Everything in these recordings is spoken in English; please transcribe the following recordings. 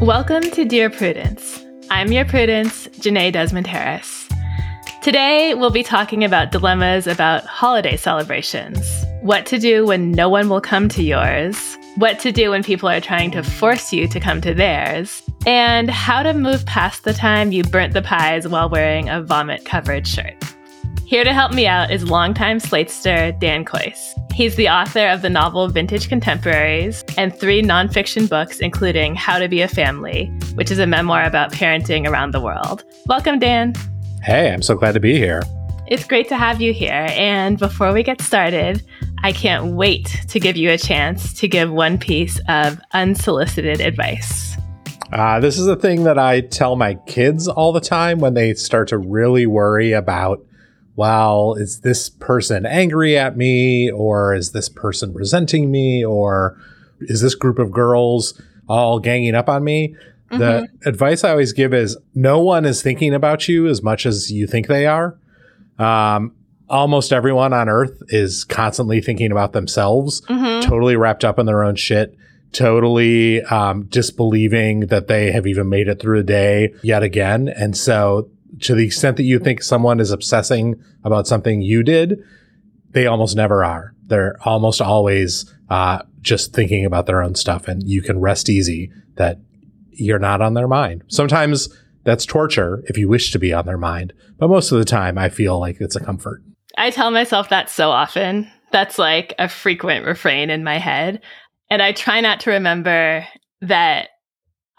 Welcome to Dear Prudence. I'm your Prudence, Jenée Desmond Harris. Today, we'll be talking about dilemmas about holiday celebrations, what to do when no one will come to yours, what to do when people are trying to force you to come to theirs, and how to move past the time you burnt the pies while wearing a vomit covered shirt. Here to help me out is longtime Slatester Dan Kois. He's the author of the novel Vintage Contemporaries and three nonfiction books, including How to Be a Family, which is a memoir about parenting around the world. Welcome, Dan. Hey, I'm so glad to be here. It's great to have you here. And before we get started, I can't wait to give you a chance to give one piece of unsolicited advice. Uh, this is a thing that I tell my kids all the time when they start to really worry about well, is this person angry at me or is this person resenting me or is this group of girls all ganging up on me? Mm-hmm. The advice I always give is no one is thinking about you as much as you think they are. Um, almost everyone on earth is constantly thinking about themselves, mm-hmm. totally wrapped up in their own shit, totally um, disbelieving that they have even made it through the day yet again. And so to the extent that you think someone is obsessing about something you did, they almost never are. They're almost always uh, just thinking about their own stuff, and you can rest easy that you're not on their mind. Sometimes that's torture if you wish to be on their mind, but most of the time, I feel like it's a comfort. I tell myself that so often. That's like a frequent refrain in my head. And I try not to remember that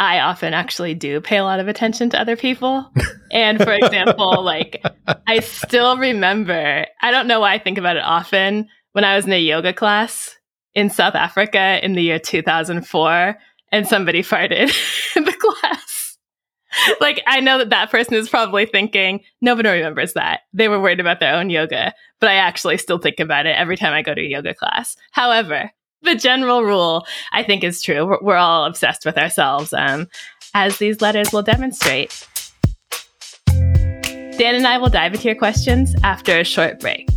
I often actually do pay a lot of attention to other people. And for example, like I still remember, I don't know why I think about it often, when I was in a yoga class in South Africa in the year 2004 and somebody farted in the class. Like I know that that person is probably thinking, nobody remembers that. They were worried about their own yoga, but I actually still think about it every time I go to a yoga class. However, the general rule, I think, is true. We're, we're all obsessed with ourselves, um, as these letters will demonstrate. Dan and I will dive into your questions after a short break.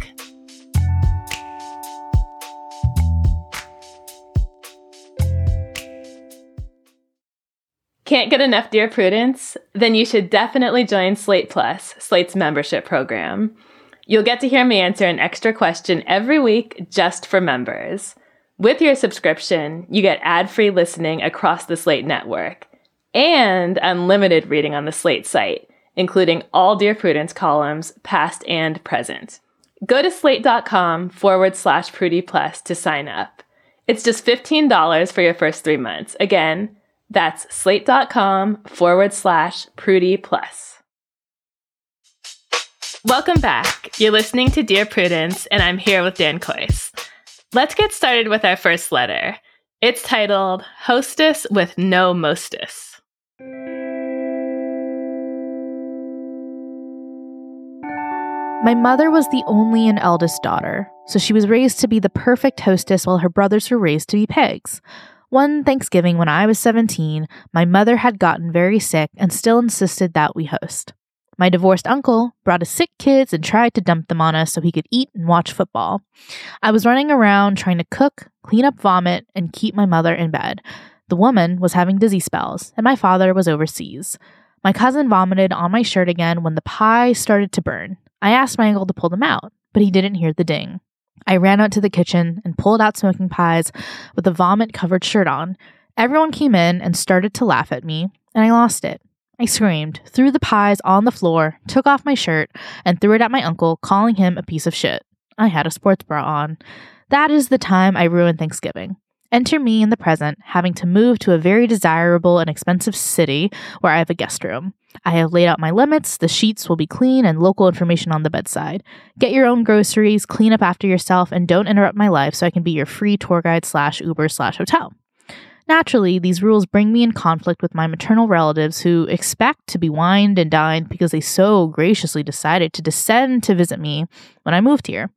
Can't get enough Dear Prudence? Then you should definitely join Slate Plus, Slate's membership program. You'll get to hear me answer an extra question every week just for members. With your subscription, you get ad free listening across the Slate network and unlimited reading on the Slate site, including all Dear Prudence columns, past and present. Go to slate.com forward slash Prudie Plus to sign up. It's just $15 for your first three months. Again, that's slate.com forward slash Prudie Plus. Welcome back. You're listening to Dear Prudence, and I'm here with Dan Kois. Let's get started with our first letter. It's titled Hostess with No Mostess. My mother was the only and eldest daughter, so she was raised to be the perfect hostess while her brothers were raised to be pigs. One Thanksgiving when I was 17, my mother had gotten very sick and still insisted that we host. My divorced uncle brought his sick kids and tried to dump them on us so he could eat and watch football. I was running around trying to cook, clean up vomit, and keep my mother in bed. The woman was having dizzy spells, and my father was overseas. My cousin vomited on my shirt again when the pie started to burn. I asked my uncle to pull them out, but he didn't hear the ding. I ran out to the kitchen and pulled out smoking pies with a vomit covered shirt on. Everyone came in and started to laugh at me, and I lost it. I screamed, threw the pies on the floor, took off my shirt, and threw it at my uncle, calling him a piece of shit. I had a sports bra on. That is the time I ruined Thanksgiving. Enter me in the present, having to move to a very desirable and expensive city where I have a guest room. I have laid out my limits, the sheets will be clean, and local information on the bedside. Get your own groceries, clean up after yourself, and don't interrupt my life so I can be your free tour guide slash Uber slash hotel. Naturally, these rules bring me in conflict with my maternal relatives who expect to be wined and dined because they so graciously decided to descend to visit me when I moved here.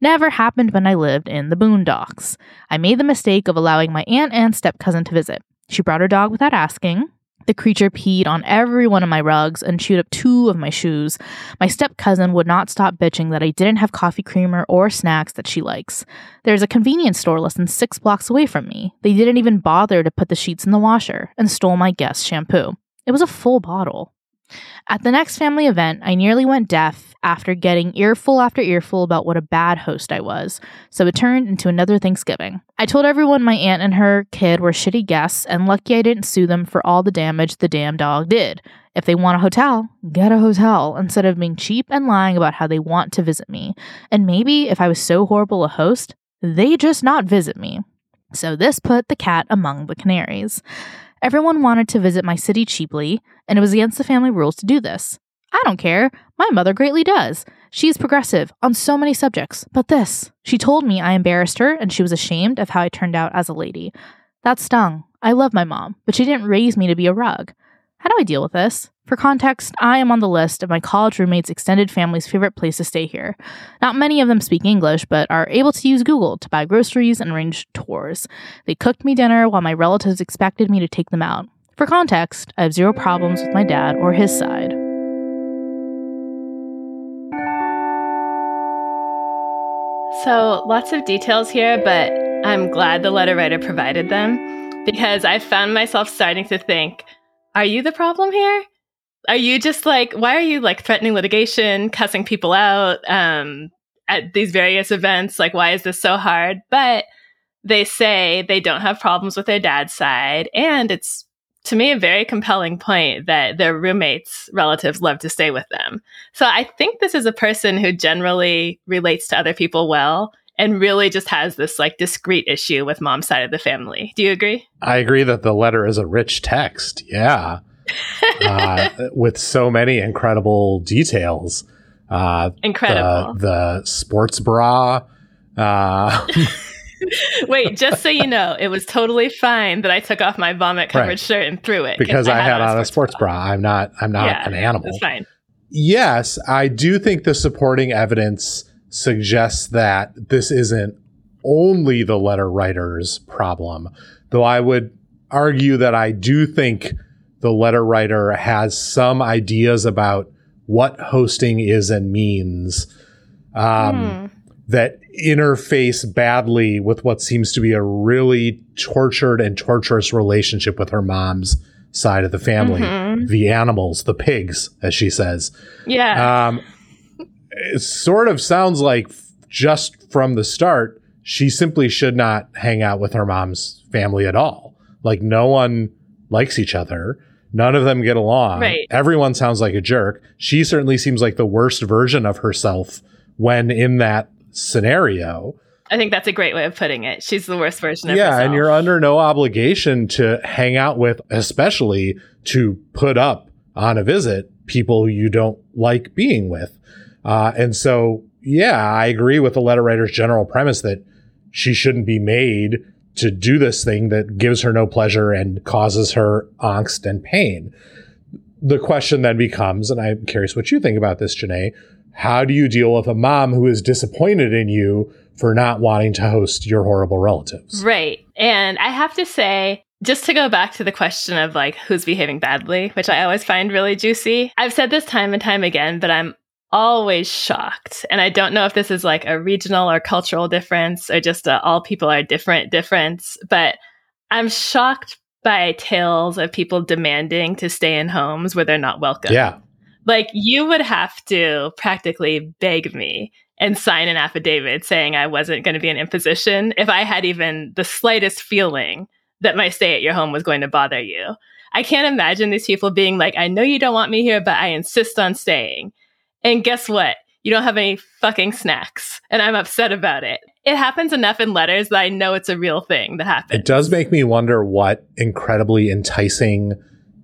Never happened when I lived in the boondocks. I made the mistake of allowing my aunt and step cousin to visit. She brought her dog without asking. The creature peed on every one of my rugs and chewed up two of my shoes. My step cousin would not stop bitching that I didn't have coffee creamer or snacks that she likes. There's a convenience store less than six blocks away from me. They didn't even bother to put the sheets in the washer and stole my guest shampoo. It was a full bottle. At the next family event, I nearly went deaf after getting earful after earful about what a bad host I was, so it turned into another Thanksgiving. I told everyone my aunt and her kid were shitty guests, and lucky I didn't sue them for all the damage the damn dog did. If they want a hotel, get a hotel instead of being cheap and lying about how they want to visit me. And maybe if I was so horrible a host, they just not visit me. So this put the cat among the canaries. Everyone wanted to visit my city cheaply, and it was against the family rules to do this. I don't care. My mother greatly does. She is progressive on so many subjects, but this. She told me I embarrassed her and she was ashamed of how I turned out as a lady. That stung. I love my mom, but she didn't raise me to be a rug. How do I deal with this? For context, I am on the list of my college roommates' extended family's favorite place to stay here. Not many of them speak English, but are able to use Google to buy groceries and arrange tours. They cooked me dinner while my relatives expected me to take them out. For context, I have zero problems with my dad or his side. So, lots of details here, but I'm glad the letter writer provided them because I found myself starting to think, are you the problem here? Are you just like, why are you like threatening litigation, cussing people out um, at these various events? Like, why is this so hard? But they say they don't have problems with their dad's side. And it's to me a very compelling point that their roommates relatives love to stay with them so i think this is a person who generally relates to other people well and really just has this like discrete issue with mom's side of the family do you agree I agree that the letter is a rich text. Yeah. uh, with so many incredible details. Uh, incredible the, the sports bra. Uh, Wait, just so you know, it was totally fine that I took off my vomit covered Right. shirt and threw it because I, had on a sports bra. I'm not. I'm not Yeah, an animal. It's fine. Yes, I do think the supporting evidence suggests that this isn't only the letter writer's problem, though I would argue that I do think the letter writer has some ideas about what hosting is and means um, Hmm. that interface badly with what seems to be a really tortured and torturous relationship with her mom's side of the family Mhm. the animals, the pigs, as she says. Yeah. Um, it sort of sounds like just from the start, she simply should not hang out with her mom's family at all. Like, no one likes each other. None of them get along. Right. Everyone sounds like a jerk. She certainly seems like the worst version of herself when in that scenario. I think that's a great way of putting it. She's the worst version of herself. Yeah, herself. and you're under no obligation to hang out with, especially to put up on a visit people you don't like being with. Uh, and so, yeah, I agree with the letter writer's general premise that she shouldn't be made to do this thing that gives her no pleasure and causes her angst and pain. The question then becomes, and I'm curious what you think about this, Jenée. How do you deal with a mom who is disappointed in you for not wanting to host your horrible relatives? Right. And I have to say, just to go back to the question of like who's behaving badly, which I always find really juicy. I've said this time and time again, but I'm always shocked. And I don't know if this is like a regional or cultural difference or just a all people are different difference, but I'm shocked by tales of people demanding to stay in homes where they're not welcome. Yeah. Like you would have to practically beg me and sign an affidavit saying I wasn't going to be an imposition if I had even the slightest feeling that my stay at your home was going to bother you. I can't imagine these people being like, I know you don't want me here, but I insist on staying. And guess what? You don't have any fucking snacks. And I'm upset about it. It happens enough in letters that I know it's a real thing that happens. It does make me wonder what incredibly enticing,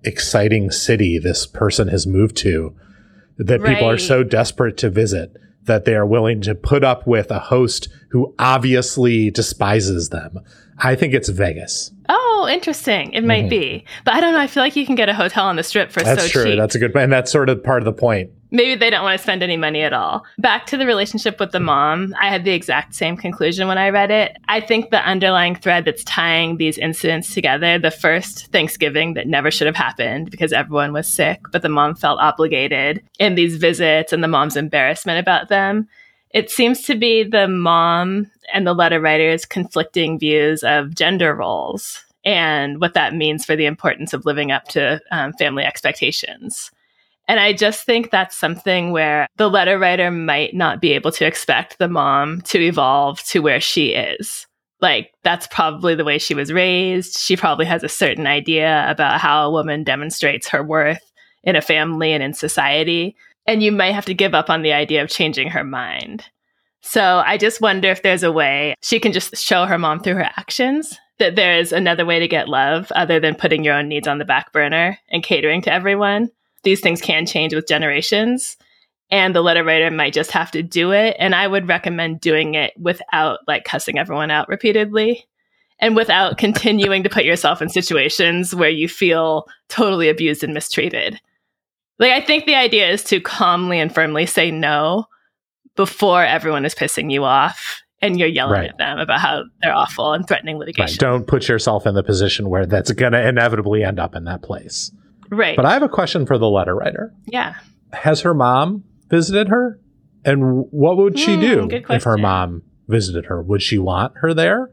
exciting city this person has moved to that people are so desperate to visit that they are willing to put up with a host who obviously despises them. I think it's Vegas. Oh, interesting. It might Mhm. be. But I don't know. I feel like you can get a hotel on the strip for That's so true. cheap. That's a good and that's sort of part of the point. Maybe they don't want to spend any money at all. Back to the relationship with the mom, I had the exact same conclusion when I read it. I think the underlying thread that's tying these incidents together, the first Thanksgiving that never should have happened because everyone was sick, but the mom felt obligated in these visits and the mom's embarrassment about them. It seems to be the mom and the letter writer's conflicting views of gender roles and what that means for the importance of living up to um, family expectations. And I just think that's something where the letter writer might not be able to expect the mom to evolve to where she is. Like, that's probably the way she was raised. She probably has a certain idea about how a woman demonstrates her worth in a family and in society. And you might have to give up on the idea of changing her mind. So I just wonder if there's a way she can just show her mom through her actions that there is another way to get love other than putting your own needs on the back burner and catering to everyone. These things can change with generations, and the letter writer might just have to do it. And I would recommend doing it without like cussing everyone out repeatedly and without continuing to put yourself in situations where you feel totally abused and mistreated. Like, I think the idea is to calmly and firmly say no before everyone is pissing you off and you're yelling right. at them about how they're awful and threatening litigation. Right. Don't put yourself in the position where that's going to inevitably end up in that place. Right. But I have a question for the letter writer. Yeah. Has her mom visited her? And what would she mm, do if her mom visited her? Would she want her there?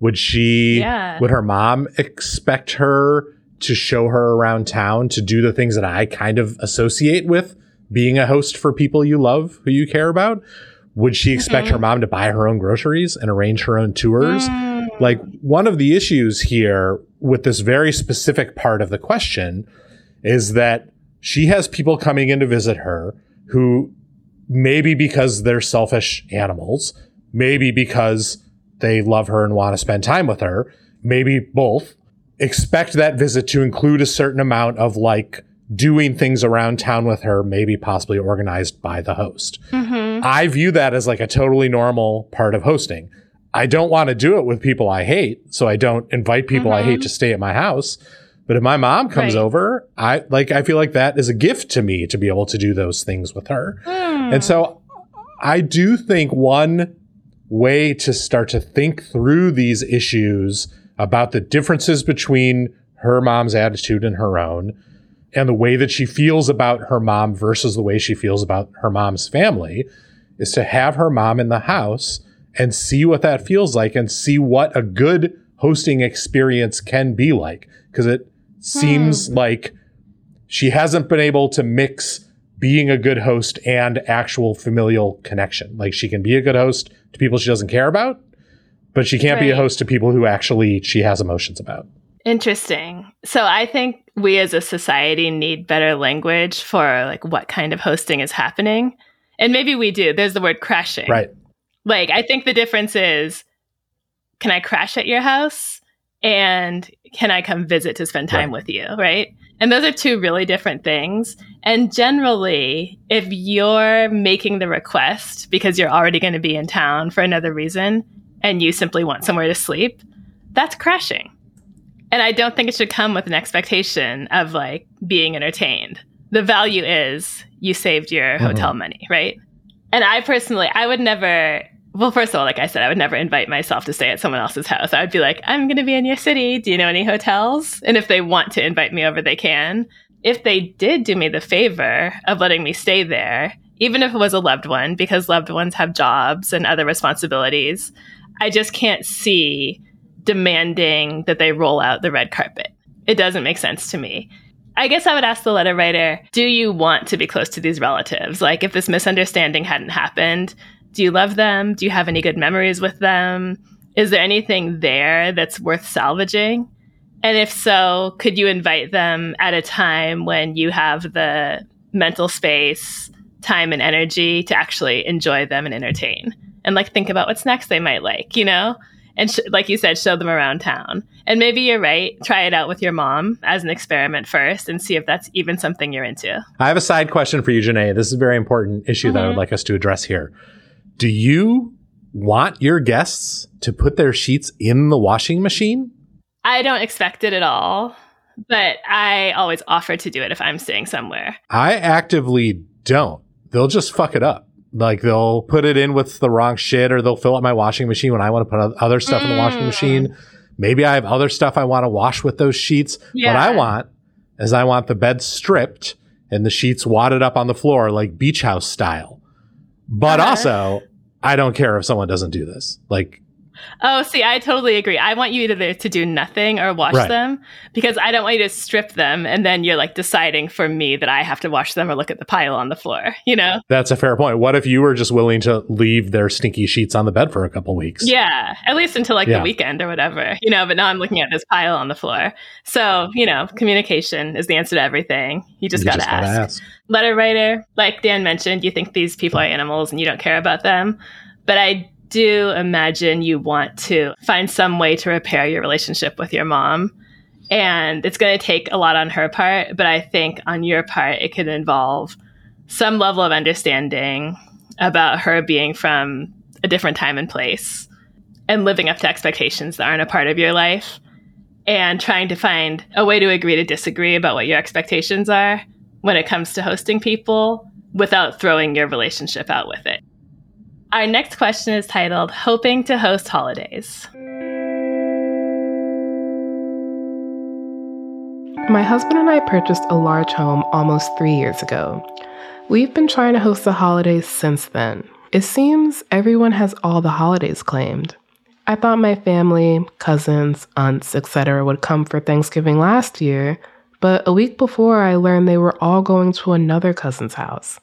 Would she, yeah. would her mom expect her to show her around town to do the things that I kind of associate with being a host for people you love, who you care about? Would she expect mm-hmm. her mom to buy her own groceries and arrange her own tours? Mm. Like one of the issues here with this very specific part of the question is that she has people coming in to visit her who maybe because they're selfish animals, maybe because they love her and want to spend time with her, maybe both, expect that visit to include a certain amount of like doing things around town with her, maybe possibly organized by the host. Mm-hmm. I view that as like a totally normal part of hosting. I don't want to do it with people I hate, so I don't invite people mm-hmm. I hate mm-hmm. to stay at my house. But if my mom comes right. over, I like I feel like that is a gift to me to be able to do those things with her. Mm. And so I do think one way to start to think through these issues about the differences between her mom's attitude and her own and the way that she feels about her mom versus the way she feels about her mom's family is to have her mom in the house and see what that feels like and see what a good hosting experience can be like because it seems hmm. like she hasn't been able to mix being a good host and actual familial connection like she can be a good host to people she doesn't care about but she can't right. be a host to people who actually she has emotions about Interesting. So I think we as a society need better language for like what kind of hosting is happening. And maybe we do. There's the word crashing. Right. Like I think the difference is can I crash at your house and can I come visit to spend time right. with you, right? And those are two really different things. And generally, if you're making the request because you're already going to be in town for another reason and you simply want somewhere to sleep, that's crashing and I don't think it should come with an expectation of like being entertained. The value is you saved your mm-hmm. hotel money, right? And I personally, I would never, well, first of all, like I said, I would never invite myself to stay at someone else's house. I would be like, I'm going to be in your city. Do you know any hotels? And if they want to invite me over, they can. If they did do me the favor of letting me stay there, even if it was a loved one, because loved ones have jobs and other responsibilities, I just can't see demanding that they roll out the red carpet. It doesn't make sense to me. I guess I would ask the letter writer Do you want to be close to these relatives? Like, if this misunderstanding hadn't happened, do you love them? Do you have any good memories with them? Is there anything there that's worth salvaging? And if so, could you invite them at a time when you have the mental space, time, and energy to actually enjoy them and entertain? And like think about what snacks they might like, you know? and sh- like you said, show them around town. And maybe you're right. Try it out with your mom as an experiment first and see if that's even something you're into. I have a side question for you, Jenée. This is a very important issue mm-hmm. that I would mm-hmm. like us to address here. Do you want your guests to put their sheets in the washing machine? I don't expect it at all, but I always offer to do it if I'm staying somewhere. I actively don't. They'll just fuck it up. Like they'll put it in with the wrong shit or they'll fill up my washing machine when I want to put other stuff in the washing Mm. machine. Maybe I have other stuff I want to wash with those sheets. What I want is I want the bed stripped and the sheets wadded up on the floor like beach house style. But Uh-huh. also, I don't care if someone doesn't do this. Like Oh, see, I totally agree. I want you either to do nothing or wash Right. them because I don't want you to strip them and then you're like deciding for me that I have to wash them or look at the pile on the floor, you know? That's a fair point. What if you were just willing to leave their stinky sheets on the bed for a couple weeks? Yeah, at least until like Yeah. the weekend or whatever, you know, but now I'm looking at this pile on the floor. So, you know, communication is the answer to everything. You just You got to gotta ask. Letter writer, like Dan mentioned, you think these people are animals and you don't care about them. But I do imagine you want to find some way to repair your relationship with your mom. And it's going to take a lot on her part, but I think on your part, it could involve some level of understanding about her being from a different time and place and living up to expectations that aren't a part of your life and trying to find a way to agree to disagree about what your expectations are when it comes to hosting people without throwing your relationship out with it. Our next question is titled Hoping to Host Holidays. My husband and I purchased a large home almost three years ago. We've been trying to host the holidays since then. It seems everyone has all the holidays claimed. I thought my family, cousins, aunts, etc., would come for Thanksgiving last year, but a week before I learned they were all going to another cousin's house.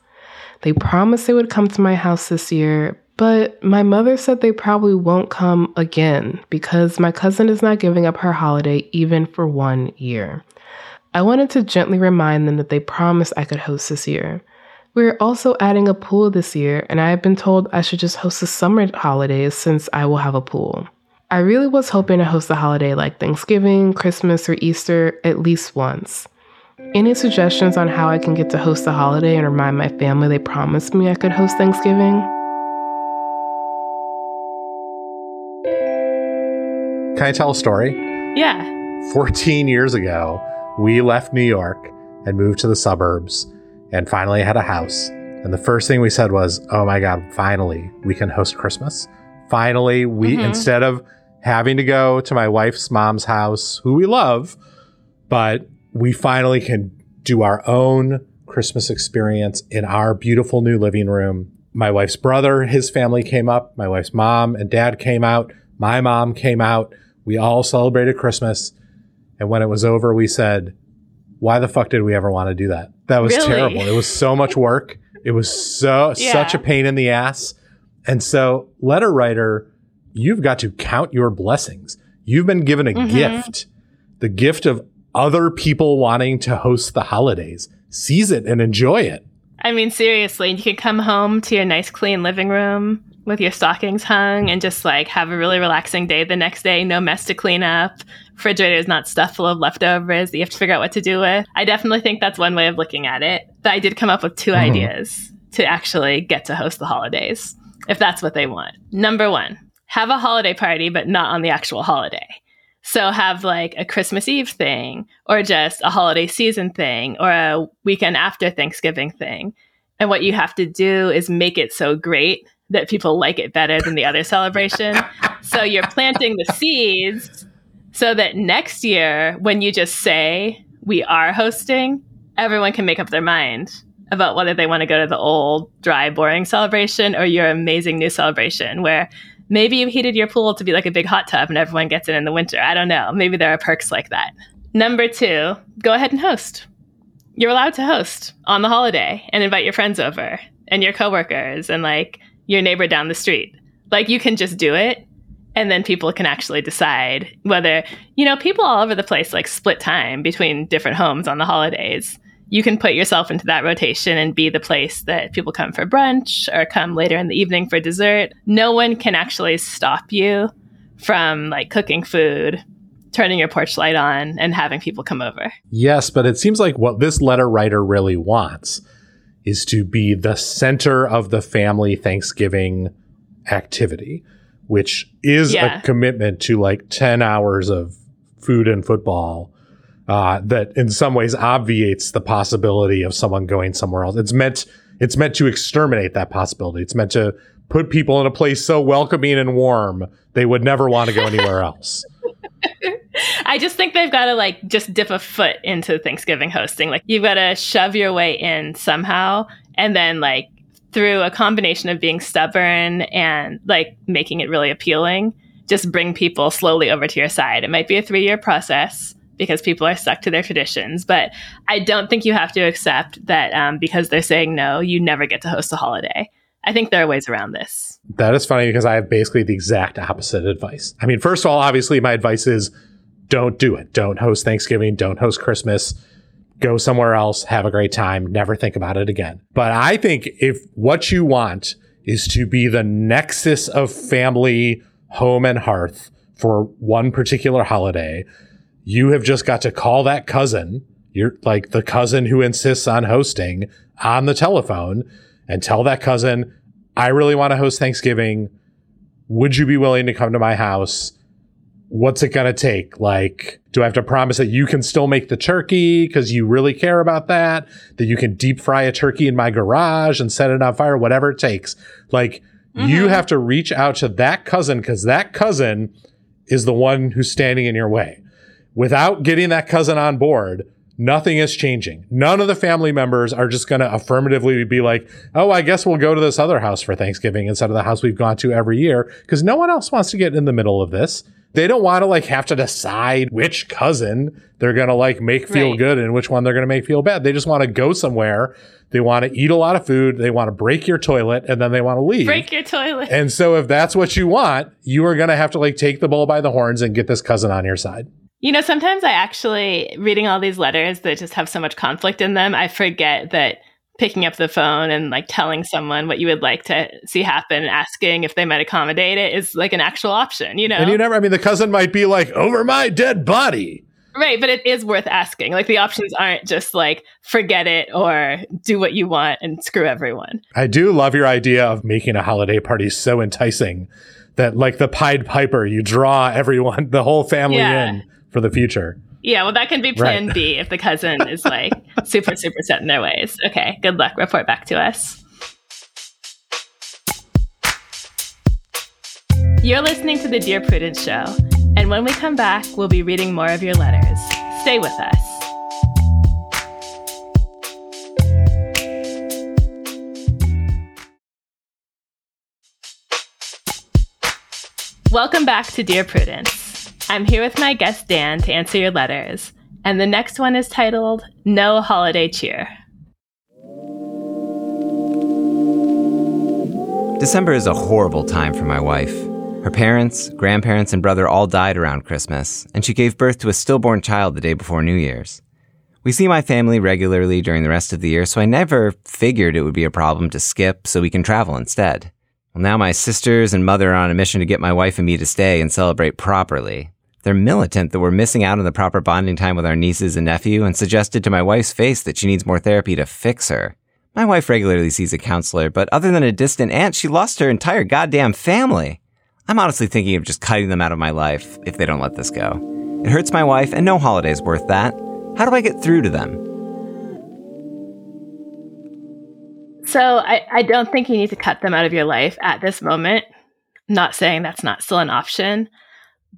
They promised they would come to my house this year, but my mother said they probably won't come again because my cousin is not giving up her holiday even for one year. I wanted to gently remind them that they promised I could host this year. We're also adding a pool this year, and I have been told I should just host the summer holidays since I will have a pool. I really was hoping to host a holiday like Thanksgiving, Christmas, or Easter at least once. Any suggestions on how I can get to host the holiday and remind my family they promised me I could host Thanksgiving? Can I tell a story? Yeah. 14 years ago, we left New York and moved to the suburbs and finally had a house. And the first thing we said was, Oh my God, finally, we can host Christmas. Finally, we, Mhm. instead of having to go to my wife's mom's house, who we love, but we finally can do our own Christmas experience in our beautiful new living room. My wife's brother, his family came up. My wife's mom and dad came out. My mom came out. We all celebrated Christmas. And when it was over, we said, why the fuck did we ever want to do that? That was Really? terrible. It was so much work. It was so Yeah. such a pain in the ass. And so, letter writer, you've got to count your blessings. You've been given a Mhm. gift, the gift of other people wanting to host the holidays. Seize it and enjoy it. I mean, seriously, you can come home to your nice, clean living room with your stockings hung and just like have a really relaxing day the next day. No mess to clean up. Refrigerator is not stuffed full of leftovers that you have to figure out what to do with. I definitely think that's one way of looking at it. But I did come up with 2 Mhm. ideas to actually get to host the holidays, if that's what they want. Number one, have a holiday party, but not on the actual holiday. So have like a Christmas Eve thing, or just a holiday season thing, or a weekend after Thanksgiving thing. And what you have to do is make it so great that people like it better than the other celebration. So you're planting the seeds so that next year, when you just say we are hosting, everyone can make up their mind about whether they want to go to the old, dry, boring celebration or your amazing new celebration where maybe you heated your pool to be like a big hot tub and everyone gets in in the winter. I don't know. Maybe there are perks like that. Number two, go ahead and host. You're allowed to host on the holiday and invite your friends over and your coworkers and like your neighbor down the street. Like you can just do it and then people can actually decide whether, you know, people all over the place like split time between different homes on the holidays. You can put yourself into that rotation and be the place that people come for brunch or come later in the evening for dessert. No one can actually stop you from like cooking food, turning your porch light on, and having people come over. Yes, but it seems like what this letter writer really wants is to be the center of the family Thanksgiving activity, which is Yeah. a commitment to like 10 hours of food and football uh, that in some ways obviates the possibility of someone going somewhere else. It's meant It's meant to exterminate that possibility. It's meant to put people in a place so welcoming and warm they would never want to go anywhere else. I just think they've got to like just dip a foot into Thanksgiving hosting. Like you've got to shove your way in somehow and then like through a combination of being stubborn and like making it really appealing, just bring people slowly over to your side. It might be a 3-year process because people are stuck to their traditions, but I don't think you have to accept that um, because they're saying no, you never get to host a holiday. I think there are ways around this. That is funny because I have basically the exact opposite advice. I mean, first of all, obviously, my advice is don't do it. Don't host Thanksgiving. Don't host Christmas. Go somewhere else. Have a great time. Never think about it again. But I think if what you want is to be the nexus of family, home, and hearth for one particular holiday, you have just got to call that cousin. You're like the cousin who insists on hosting on the telephone and tell that cousin, I really want to host Thanksgiving. Would you be willing to come to my house? What's it going to take? Like, do I have to promise that you can still make the turkey because you really care about that? That you can deep fry a turkey in my garage and set it on fire, whatever it takes. Like, mm-hmm. you have to reach out to that cousin because that cousin is the one who's standing in your way. Without getting that cousin on board, Nothing is changing. None of the family members are just going to affirmatively be like, oh, I guess we'll go to this other house for Thanksgiving instead of the house we've gone to every year because no one else wants to get in the middle of this. They don't want to like have to decide which cousin they're going to like make feel right. good and which one they're going to make feel bad. They just want to go somewhere. They want to eat a lot of food. They want to break your toilet and then they want to leave. Break your toilet. And so if that's what you want, you are going to have to like take the bull by the horns and get this cousin on your side. You know, sometimes I actually, reading all these letters that just have so much conflict in them, I forget that picking up the phone and like telling someone what you would like to see happen, asking if they might accommodate it is like an actual option, you know? And you never, I mean, the cousin might be like, over my dead body. Right, but it is worth asking. Like the options aren't just like forget it or do what you want and screw everyone. I do love your idea of making a holiday party so enticing that like the Pied Piper, you draw everyone, the whole family yeah. in for the future. Yeah, well, that can be plan right. B if the cousin is like super, super set in their ways. Okay, good luck. Report back to us. You're listening to the Dear Prudence Show, and when we come back, we'll be reading more of your letters. Stay with us. Welcome back to Dear Prudence. I'm here with my guest Dan to answer your letters, and the next one is titled No Holiday Cheer. December is a horrible time for my wife. Her parents, grandparents, and brother all died around Christmas, and she gave birth to a stillborn child the day before New Year's. We see my family regularly during the rest of the year, so I never figured it would be a problem to skip so we can travel instead. Well, now my sisters and mother are on a mission to get my wife and me to stay and celebrate properly. They're militant that we're missing out on the proper bonding time with our nieces and nephew and suggested to my wife's face that she needs more therapy to fix her. My wife regularly sees a counselor, but other than a distant aunt, she lost her entire goddamn family. I'm honestly thinking of just cutting them out of my life if they don't let this go. It hurts my wife, and no holiday's worth that. How do I get through to them? So I, I don't think you need to cut them out of your life at this moment. not saying that's not still an option,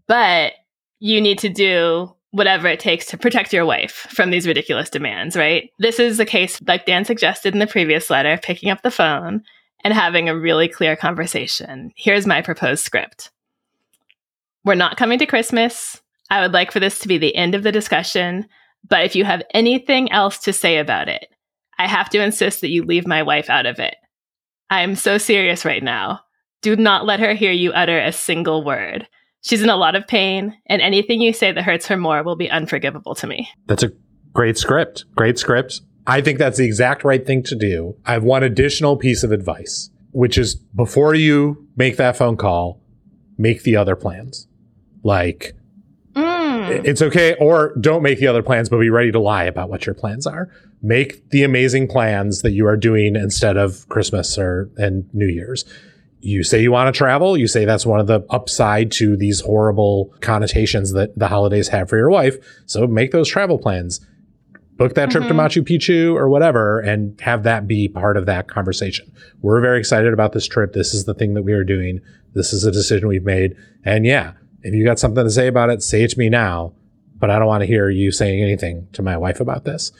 but you need to do whatever it takes to protect your wife from these ridiculous demands, right? This is a case, like Dan suggested in the previous letter, picking up the phone and having a really clear conversation. Here's my proposed script. We're not coming to Christmas. I would like for this to be the end of the discussion, but if you have anything else to say about it, I have to insist that you leave my wife out of it. I am so serious right now. Do not let her hear you utter a single word. She's in a lot of pain, and anything you say that hurts her more will be unforgivable to me. That's a great script. Great script. I think that's the exact right thing to do. I have one additional piece of advice, which is before you make that phone call, make the other plans. Like, mm. it's okay, or don't make the other plans, but be ready to lie about what your plans are. Make the amazing plans that you are doing instead of Christmas or and New Year's you say you want to travel. You say that's one of the upside to these horrible connotations that the holidays have for your wife. So make those travel plans. book that trip to mm-hmm. Machu Picchu or whatever and have that be part of that conversation. We're very excited about this trip. This is the thing that we are doing. This is a decision we've made. And yeah, if you got something to say about it, say it to me now. But I don't want to hear you saying anything to my wife about this.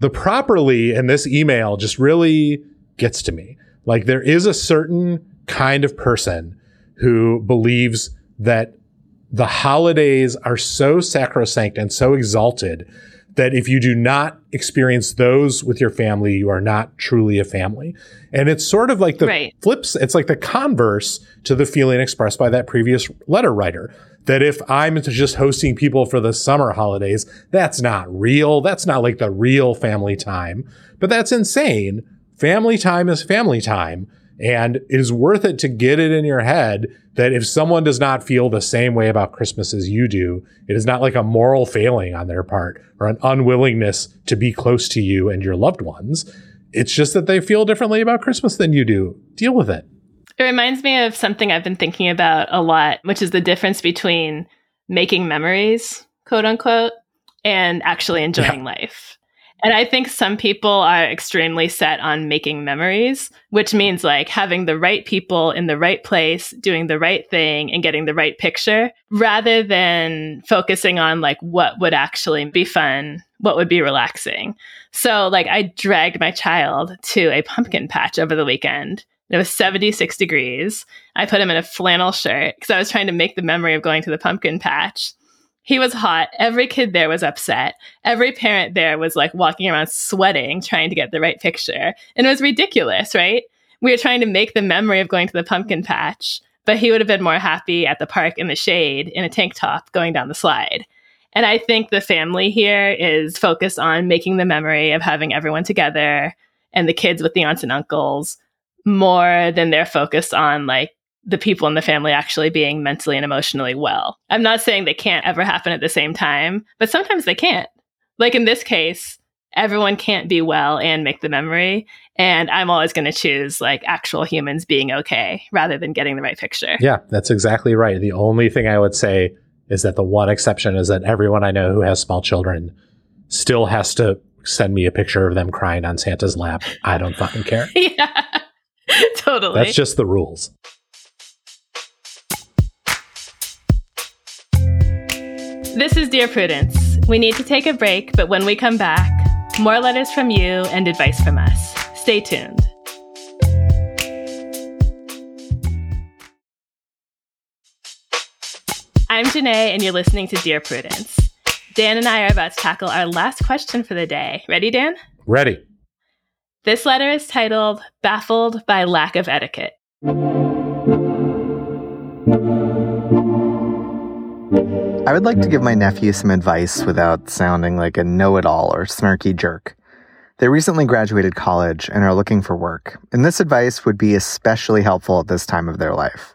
The properly in this email just really gets to me. Like there is a certain kind of person who believes that the holidays are so sacrosanct and so exalted that if you do not experience those with your family, you are not truly a family. And it's sort of like the Right. flips, it's like the converse to the feeling expressed by that previous letter writer. That if I'm just hosting people for the summer holidays, that's not real. That's not like the real family time. But that's insane. Family time is family time. And it is worth it to get it in your head that if someone does not feel the same way about Christmas as you do, it is not like a moral failing on their part or an unwillingness to be close to you and your loved ones. It's just that they feel differently about Christmas than you do. Deal with it. It reminds me of something I've been thinking about a lot, which is the difference between making memories, quote unquote, and actually enjoying life. And I think some people are extremely set on making memories, which means like having the right people in the right place, doing the right thing, and getting the right picture, rather than focusing on like what would actually be fun, what would be relaxing. So, like, I dragged my child to a pumpkin patch over the weekend. It was 76 degrees. I put him in a flannel shirt because I was trying to make the memory of going to the pumpkin patch. He was hot. Every kid there was upset. Every parent there was like walking around sweating, trying to get the right picture. And it was ridiculous, right? We were trying to make the memory of going to the pumpkin patch, but he would have been more happy at the park in the shade in a tank top going down the slide. And I think the family here is focused on making the memory of having everyone together and the kids with the aunts and uncles more than they're focused on like the people in the family actually being mentally and emotionally well. I'm not saying they can't ever happen at the same time, but sometimes they can't. Like in this case, everyone can't be well and make the memory. And I'm always going to choose like actual humans being okay rather than getting the right picture. Yeah, that's exactly right. The only thing I would say is that the one exception is that everyone I know who has small children still has to send me a picture of them crying on Santa's lap. I don't fucking care. yeah, totally. That's just the rules. This is Dear Prudence. We need to take a break, but when we come back, more letters from you and advice from us. Stay tuned. I'm Jenée, and you're listening to Dear Prudence. Dan and I are about to tackle our last question for the day. Ready, Dan? Ready. This letter is titled Baffled by Lack of Etiquette. I would like to give my nephew some advice without sounding like a know it all or snarky jerk. They recently graduated college and are looking for work, and this advice would be especially helpful at this time of their life.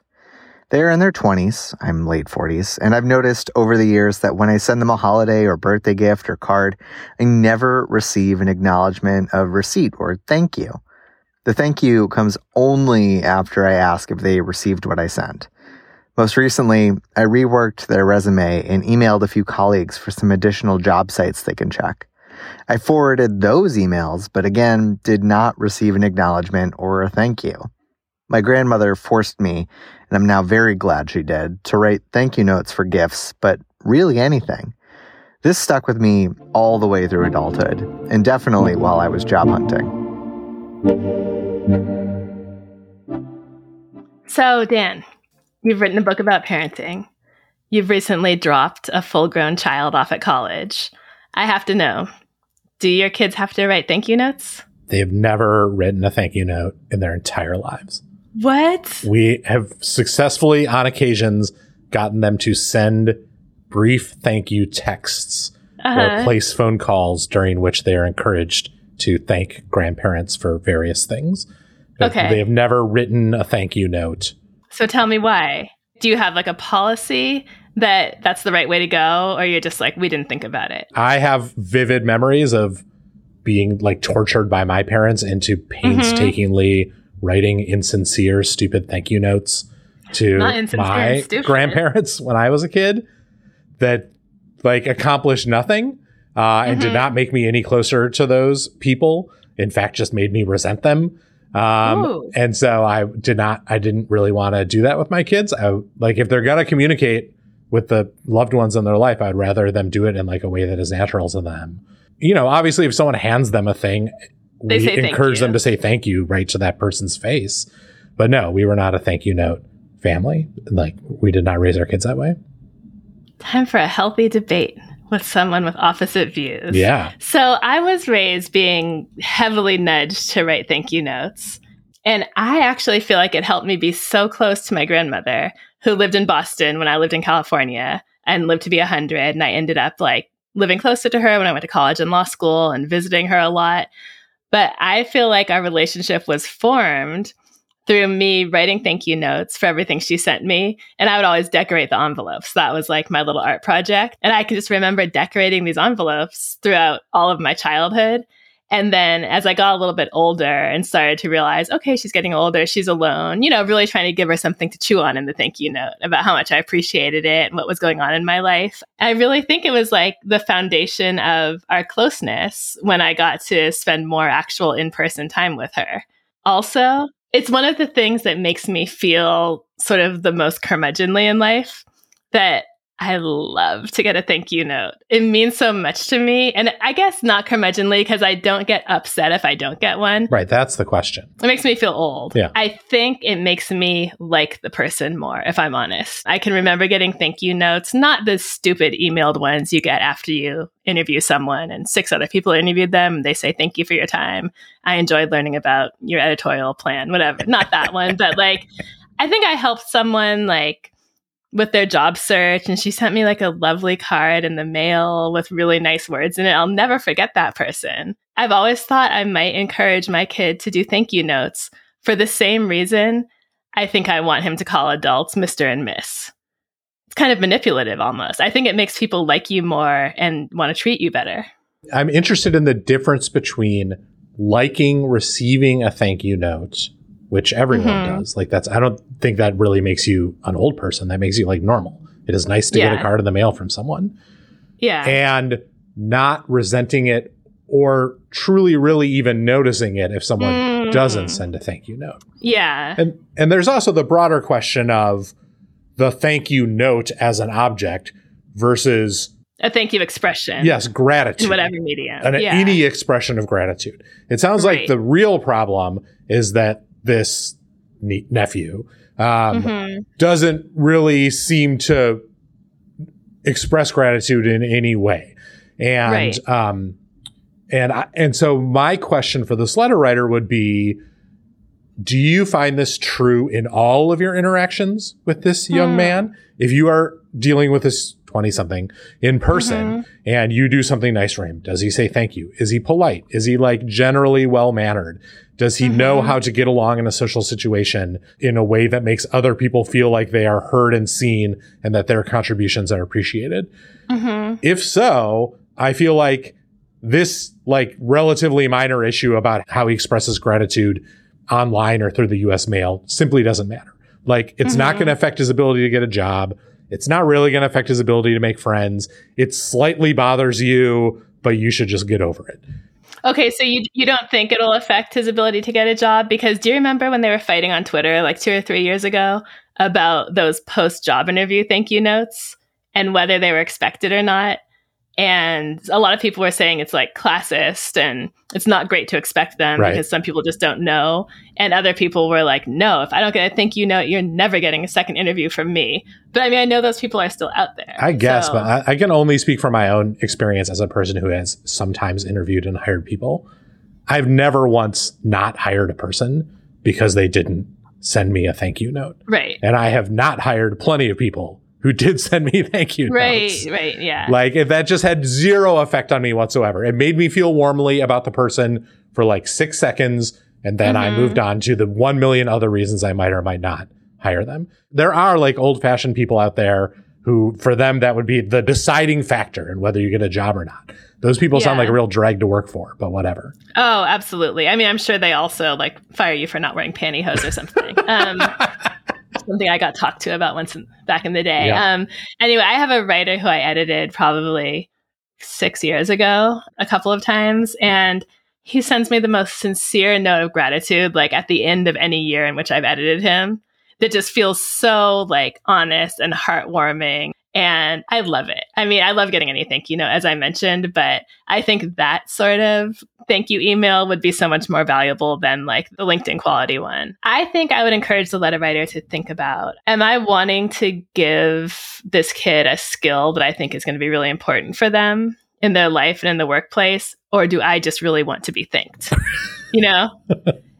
They are in their 20s, I'm late 40s, and I've noticed over the years that when I send them a holiday or birthday gift or card, I never receive an acknowledgement of receipt or thank you. The thank you comes only after I ask if they received what I sent. Most recently, I reworked their resume and emailed a few colleagues for some additional job sites they can check. I forwarded those emails, but again, did not receive an acknowledgement or a thank you. My grandmother forced me, and I'm now very glad she did, to write thank you notes for gifts, but really anything. This stuck with me all the way through adulthood, and definitely while I was job hunting. So, Dan, you've written a book about parenting. You've recently dropped a full grown child off at college. I have to know do your kids have to write thank you notes? They have never written a thank you note in their entire lives. What? We have successfully, on occasions, gotten them to send brief thank you texts or Uh-huh. place phone calls during which they are encouraged to thank grandparents for various things. Okay. They have never written a thank you note. So tell me why. Do you have like a policy that that's the right way to go? Or you're just like, we didn't think about it? I have vivid memories of being like tortured by my parents into painstakingly writing insincere, stupid thank you notes to my grandparents when I was a kid that like accomplished nothing. uh, and did Mhm. not make me any closer to those people. In fact, just made me resent them. Um, and so I did not, I didn't really want to do that with my kids. I like if they're gonna communicate with the loved ones in their life, I'd rather them do it in like a way that is natural to them. You know, obviously, if someone hands them a thing, They we encourage them to say thank you right to that person's face. But no, we were not a thank you note family. Like we did not raise our kids that way. Time for a healthy debate with someone with opposite views. Yeah. So I was raised being heavily nudged to write thank you notes. And I actually feel like it helped me be so close to my grandmother, who lived in Boston when I lived in California and lived to be 100. And I ended up like living closer to her when I went to college and law school and visiting her a lot. But I feel like our relationship was formed through me writing thank you notes for everything she sent me. And I would always decorate the envelopes. That was like my little art project. And I can just remember decorating these envelopes throughout all of my childhood. And then as I got a little bit older and started to realize, okay, she's getting older, she's alone, you know, really trying to give her something to chew on in the thank you note about how much I appreciated it and what was going on in my life. I really think it was like the foundation of our closeness when I got to spend more actual in person time with her. Also, it's one of the things that makes me feel sort of the most curmudgeonly in life that I love to get a thank you note. It means so much to me. And I guess not curmudgeonly because I don't get upset if I don't get one. Right. That's the question. It makes me feel old. Yeah. I think it makes me like the person more, if I'm honest. I can remember getting thank you notes, not the stupid emailed ones you get after you interview someone and six other people interviewed them. And they say, thank you for your time. I enjoyed learning about your editorial plan, whatever. Not that one, but like, I think I helped someone like with their job search and she sent me like a lovely card in the mail with really nice words in it. I'll never forget that person. I've always thought I might encourage my kid to do thank you notes for the same reason I think I want him to call adults Mr. and Miss. It's kind of manipulative almost. I think it makes people like you more and want to treat you better. I'm interested in the difference between liking receiving a thank you note, which everyone Mhm. does. Like that's I don't think that really makes you an old person. That makes you like normal. It is nice to get a card in the mail from someone. Yeah. And not resenting it or truly really even noticing it if someone Mm. doesn't send a thank you note. yeah. And and there's also the broader question of the thank you note as an object versus A thank you expression. yes, gratitude. Whatever medium. an, yeah. any expression of gratitude. It sounds like the real problem is that this ne- nephew um, Mhm. doesn't really seem to express gratitude in any way, and Right. um, and I, and so my question for this letter writer would be. Do you find this true in all of your interactions with this young Hmm. man? If you are dealing with this 20 something in person, Mhm. and you do something nice for him. Does he say thank you? Is he polite? Is he like generally well mannered? Does he know Mhm. how to get along in a social situation in a way that makes other people feel like they are heard and seen and that their contributions are appreciated? Mhm. If so, I feel like this like relatively minor issue about how he expresses gratitude online or through the US mail simply doesn't matter. Like it's not going to affect his ability to get a job. It's not really going to affect his ability to make friends. It slightly bothers you, but you should just get over it. Okay, so you you don't think it'll affect his ability to get a job? Because do you remember when they were fighting on Twitter like two or three years ago about those post job interview thank you notes and whether they were expected or not? And a lot of people were saying it's like classist and it's not great to expect them Right. because some people just don't know. And other people were like, no, if I don't get a thank you note, you're never getting a second interview from me. But I mean, I know those people are still out there. I guess, So- but I, I can only speak from my own experience as a person who has sometimes interviewed and hired people. I've never once not hired a person because they didn't send me a thank you note. right. And I have not hired plenty of people who did send me thank you Right, notes. right, yeah. Like if that just had zero effect on me whatsoever. It made me feel warmly about the person for like six seconds. And then I Mhm. moved on to the one million other reasons I might or might not hire them. There are like old fashioned people out there who, for them, that would be the deciding factor in whether you get a job or not. Those people sound like a real drag to work for, but whatever. Oh, absolutely. I mean, I'm sure they also like fire you for not wearing pantyhose or something. Um, something I got talked to about once in, back in the day. Yeah. Um, anyway, I have a writer who I edited probably six years ago a couple of times. And he sends me the most sincere note of gratitude, like at the end of any year in which I've edited him, that just feels so like honest and heartwarming. And I love it. I mean, I love getting any thank you note, as I mentioned, but I think that sort of thank you email would be so much more valuable than like the LinkedIn quality one. I think I would encourage the letter writer to think about Am I wanting to give this kid a skill that I think is going to be really important for them in their life and in the workplace? Or do I just really want to be thanked? you know?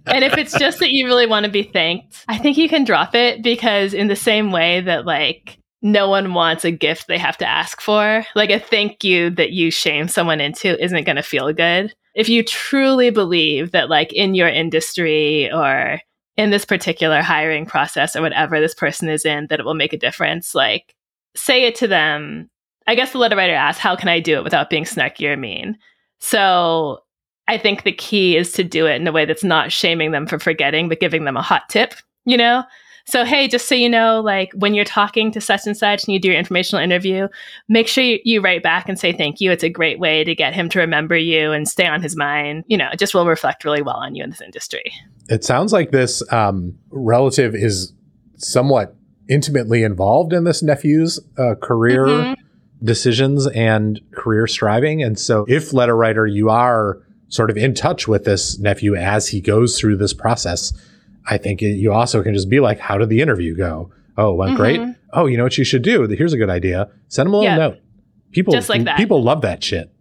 and if it's just that you really want to be thanked, I think you can drop it because, in the same way that, like, no one wants a gift they have to ask for. Like a thank you that you shame someone into isn't going to feel good. If you truly believe that, like, in your industry or in this particular hiring process or whatever this person is in, that it will make a difference, like, say it to them. I guess the letter writer asked, How can I do it without being snarky or mean? So I think the key is to do it in a way that's not shaming them for forgetting, but giving them a hot tip, you know? So, hey, just so you know, like when you're talking to such and such and you do your informational interview, make sure you, you write back and say thank you. It's a great way to get him to remember you and stay on his mind. You know, it just will reflect really well on you in this industry. It sounds like this um, relative is somewhat intimately involved in this nephew's uh, career mm-hmm. decisions and career striving. And so, if letter writer, you are sort of in touch with this nephew as he goes through this process I think you also can just be like, how did the interview go? Oh, went mm-hmm. great. Oh, you know what you should do? Here's a good idea. Send them a little yeah. note. People just like that. People love that shit.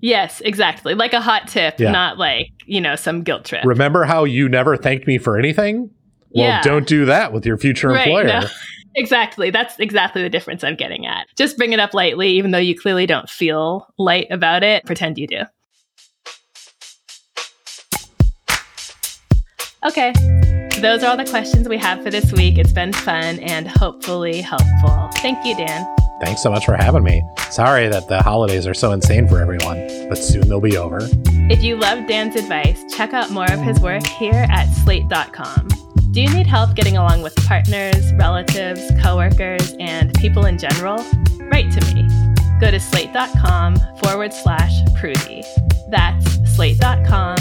Yes, exactly. Like a hot tip, yeah. not like, you know, some guilt trip. Remember how you never thanked me for anything? Well, yeah. don't do that with your future right, employer. No. Exactly. That's exactly the difference I'm getting at. Just bring it up lightly, even though you clearly don't feel light about it. Pretend you do. Okay. Those are all the questions we have for this week. It's been fun and hopefully helpful. Thank you, Dan. Thanks so much for having me. Sorry that the holidays are so insane for everyone, but soon they'll be over. If you love Dan's advice, check out more of his work here at slate.com. Do you need help getting along with partners, relatives, coworkers, and people in general? Write to me. Go to slate.com forward slash prudie. That's slate.com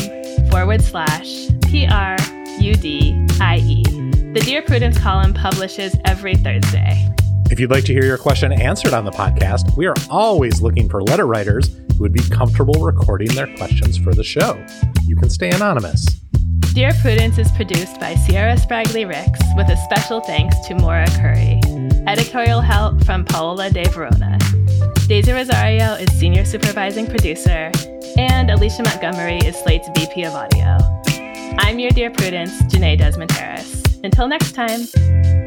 forward slash P R U D I E. The Dear Prudence column publishes every Thursday. If you'd like to hear your question answered on the podcast, we are always looking for letter writers who would be comfortable recording their questions for the show. You can stay anonymous. Dear Prudence is produced by Sierra Spragley Ricks with a special thanks to Maura Currie. Editorial help from Paola De Verona. Daisy Rosario is senior supervising producer, and Alicia Montgomery is Slate's VP of Audio. I'm your dear Prudence, Jenée Desmond Harris. Until next time.